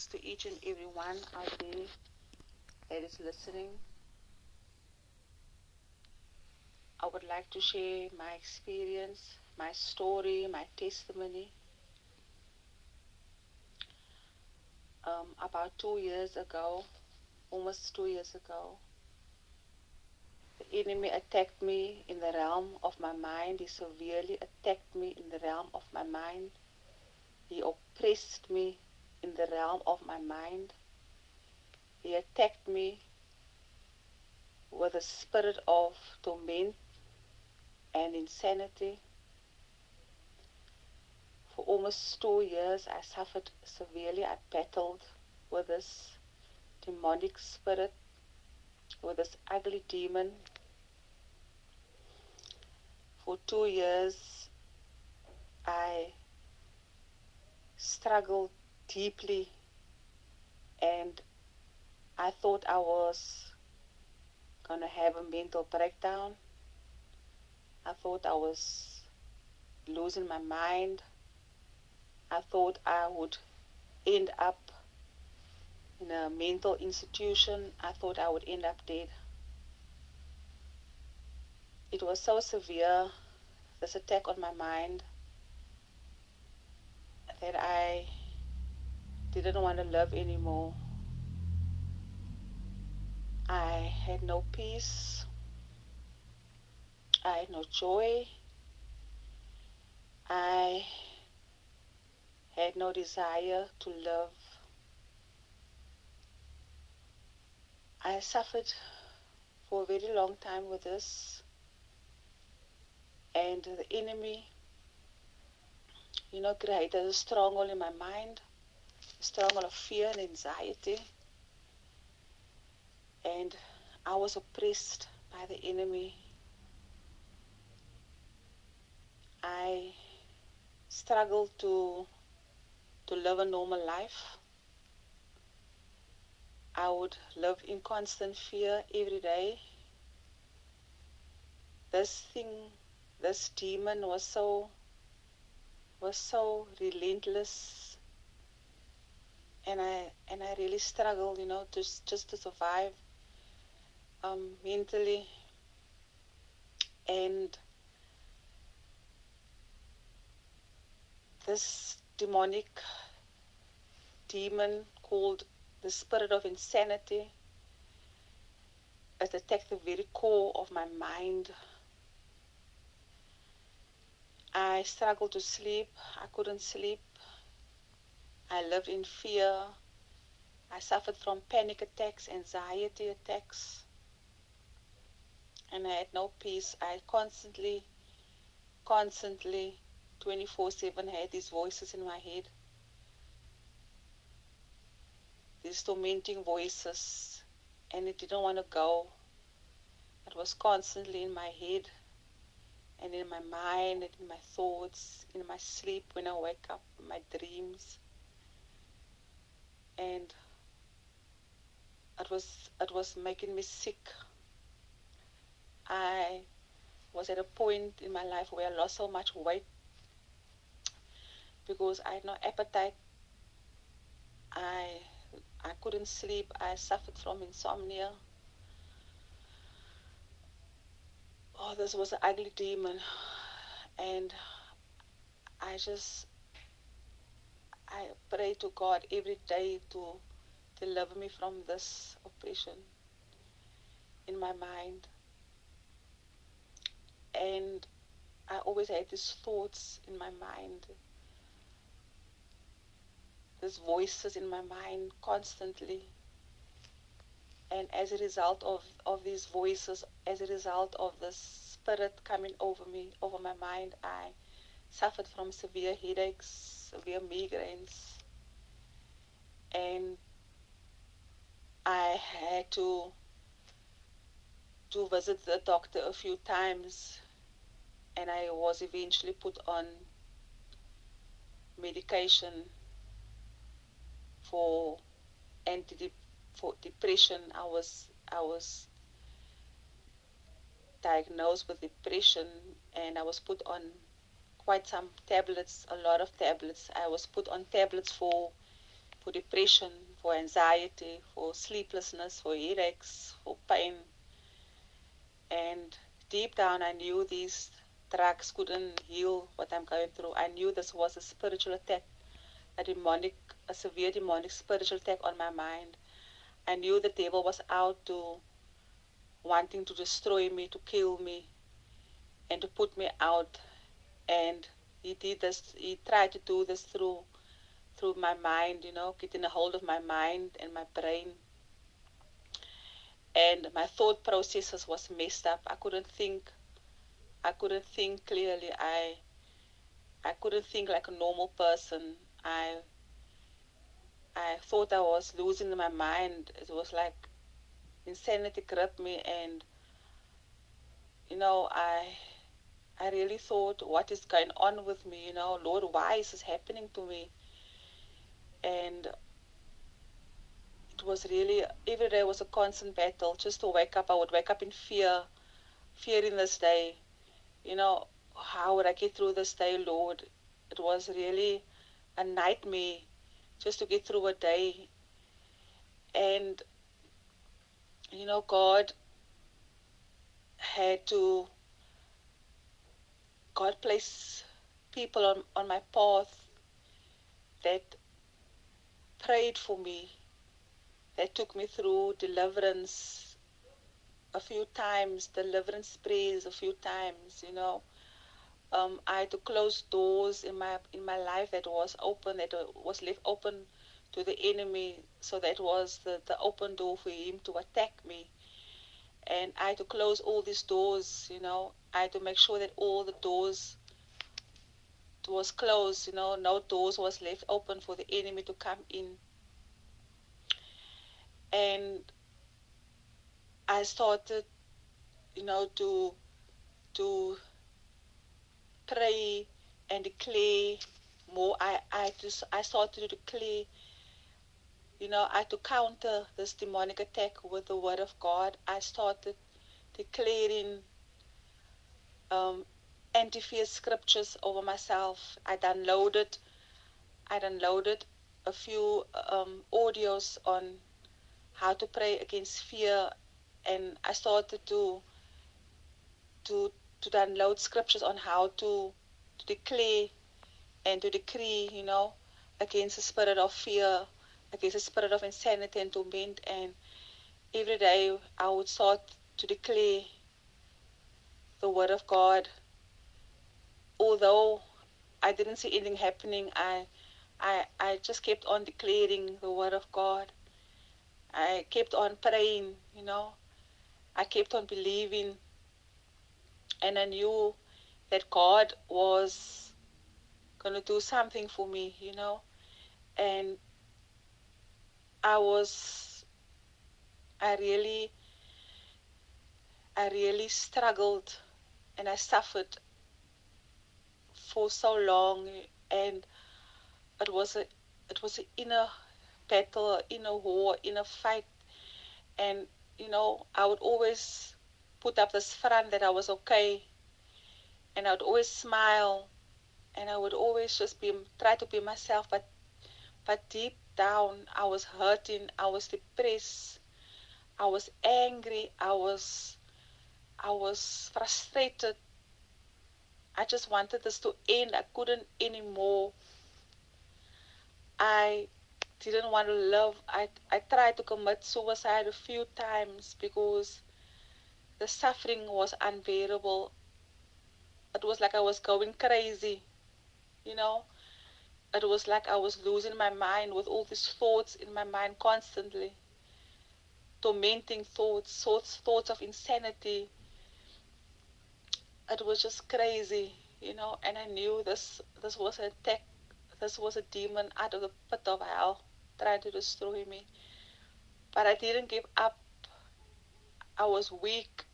greetings to each and every one out there that is listening. I would like to share my experience, my story, my testimony. Um, about two years ago, almost two years ago, the enemy attacked me in the realm of my mind. He severely attacked me in the realm of my mind. He oppressed me in the realm of my mind. He attacked me with a spirit of torment and insanity. For almost two years, I suffered severely. I battled with this demonic spirit, with this ugly demon. For two years, I struggled deeply and I thought I was gonna have a mental breakdown. I thought I was losing my mind. I thought I would end up in a mental institution. I thought I would end up dead. It was so severe, this attack on my mind, that I didn't want to love anymore. I had no peace. I had no joy. I had no desire to love. I suffered for a very long time with this. And the enemy, you know, created a stronghold in my mind, stronghold of fear and anxiety. And I was oppressed by the enemy. I struggled to to live a normal life. I would live in constant fear every day. This thing, this demon was so was so relentless and I and I really struggled, you know, just just to survive um, mentally. And this demonic demon called the spirit of insanity it attacked the very core of my mind. I struggled to sleep. I couldn't sleep i lived in fear i suffered from panic attacks anxiety attacks and I had no peace. I constantly, constantly, 24 7 had these voices in my head. These tormenting voices, and it didn't want to go. It was constantly in my head and in my mind and in my thoughts, in my sleep when I wake up, my dreams. And it was it was making me sick I was at a point in my life where I lost so much weight because I had no appetite. I I couldn't sleep. I suffered from insomnia. Oh, this was an ugly demon, and I just I pray to God every day to deliver me from this oppression in my mind. And I always had these thoughts in my mind, these voices in my mind constantly. And as a result of, of these voices, as a result of the spirit coming over me, over my mind, I suffered from severe headaches, severe migraines, and I had to to visit the doctor a few times and I was eventually put on medication for anti for depression. I was I was diagnosed with depression and I was put on quite some tablets, a lot of tablets. I was put on tablets for for depression, for anxiety, for sleeplessness, for headaches, for pain. And deep down, I knew these drugs couldn't heal what I'm going through. I knew this was a spiritual attack, a demonic, a severe demonic spiritual attack on my mind. I knew the devil was out to wanting to destroy me, to kill me, and to put me out. And he did this, he tried to do this through through my mind, you know, getting a hold of my mind and my brain. And my thought processes was messed up. I couldn't think I couldn't think clearly. I I couldn't think like a normal person. I I thought I was losing my mind. It was like insanity gripped me and you know, I I really thought what is going on with me, you know, Lord, why is this happening to me? and it was really every day was a constant battle just to wake up i would wake up in fear fearing this day. You know how would i get through this day lord? It was really a nightmare just to get through a day. And you know god had to god placed people on, on my path that prayed for me. that took me through deliverance a few times, deliverance prayers a few times, you know. Um, I had to close doors in my in my life that was open, that was left open to the enemy. So that was the, the open door for him to attack me. And I had to close all these doors, you know. I had to make sure that all the doors was closed, you know, no doors was left open for the enemy to come in. And I started, you know, to to pray and declare more. I I just I started to declare, you know, I to counter this demonic attack with the word of God. I started declaring um, anti-fear scriptures over myself. I downloaded, I downloaded a few um, audios on how to pray against fear, and I started to to to download scriptures on how to, to declare and to decree, you know, against the spirit of fear, against the spirit of insanity and torment. And every day I would start to declare the word of God although I didn't see anything happening, I, I, I just kept on declaring the word of God. I kept on praying, you know. I kept on believing. And I knew that God was going to do something for me, you know. And I was, I really, I really struggled and I suffered for so long and it was a it was an inner battle, inner war, inner fight. And you know, I would always put up this front that I was okay and I would always smile and I would always just be try to be myself but but deep down I was hurting, I was depressed, I was angry, I was I was frustrated I just wanted this to end. I couldn't anymore. I didn't want to love. I, I tried to commit suicide a few times because the suffering was unbearable. It was like I was going crazy, you know. It was like I was losing my mind with all these thoughts in my mind constantly. Tormenting thoughts, thoughts, thoughts of insanity, it was just crazy, you know, and I knew this this was a attack this was a demon out of the pit of hell trying to destroy me. But I didn't give up. I was weak.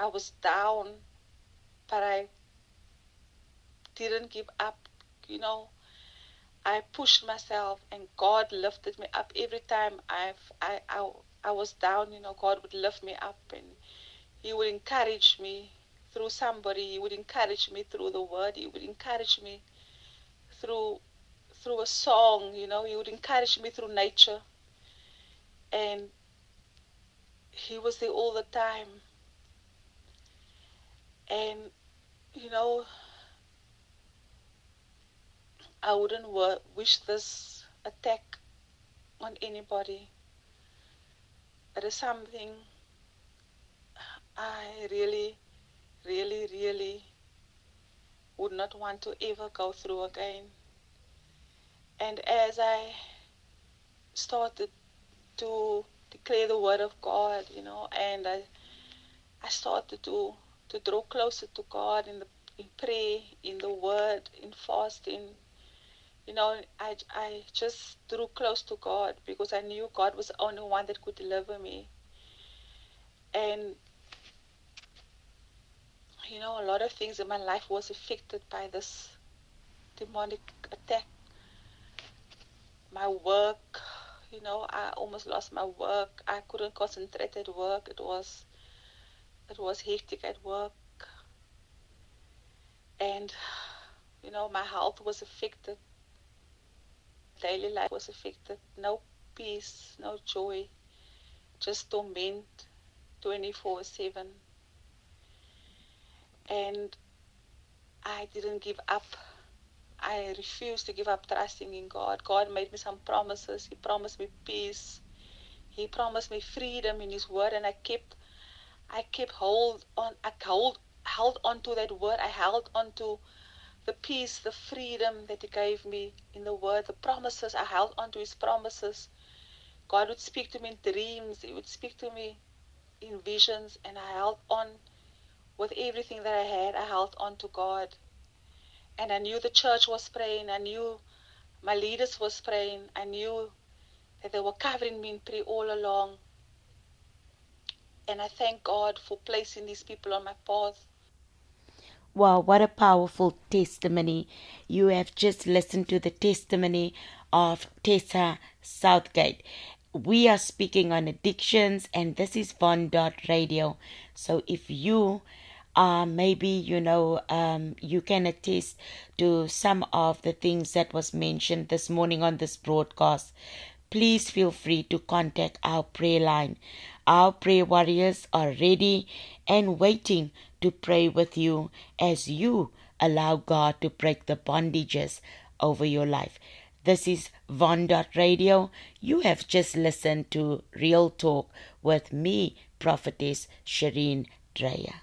I was down. But I didn't give up, you know. I pushed myself and God lifted me up every time I've I, I I was down, you know, God would lift me up and He would encourage me through somebody. He would encourage me through the word. He would encourage me through through a song, you know, he would encourage me through nature. And he was there all the time. And, you know, I wouldn't wish this attack on anybody. It is something I really, really, really would not want to ever go through again. And as I started to declare the word of God, you know, and I, I started to, to draw closer to God in the in prayer, in the word, in fasting. You know, I, I just drew close to God because I knew God was the only one that could deliver me. And you know, a lot of things in my life was affected by this demonic attack. My work, you know, I almost lost my work. I couldn't concentrate at work. It was it was hectic at work. And you know, my health was affected. Daily life was affected. No peace, no joy. Just torment 24 7 and I didn't give up. I refused to give up trusting in God. God made me some promises. He promised me peace. He promised me freedom in His Word, and I kept, I kept hold on. I hold, held on to that word. I held on to the peace, the freedom that He gave me in the Word, the promises. I held on to His promises. God would speak to me in dreams. He would speak to me in visions, and I held on with everything that I had, I held on to God. And I knew the church was praying. I knew my leaders was praying. I knew that they were covering me in prayer all along. And I thank God for placing these people on my path. Wow, what a powerful testimony. You have just listened to the testimony of Tessa Southgate. We are speaking on addictions, and this is Von Dot Radio. So if you uh, maybe you know um, you can attest to some of the things that was mentioned this morning on this broadcast please feel free to contact our prayer line our prayer warriors are ready and waiting to pray with you as you allow god to break the bondages over your life this is Von Dot Radio. You have just listened to Real Talk with me, Prophetess Shireen Dreyer.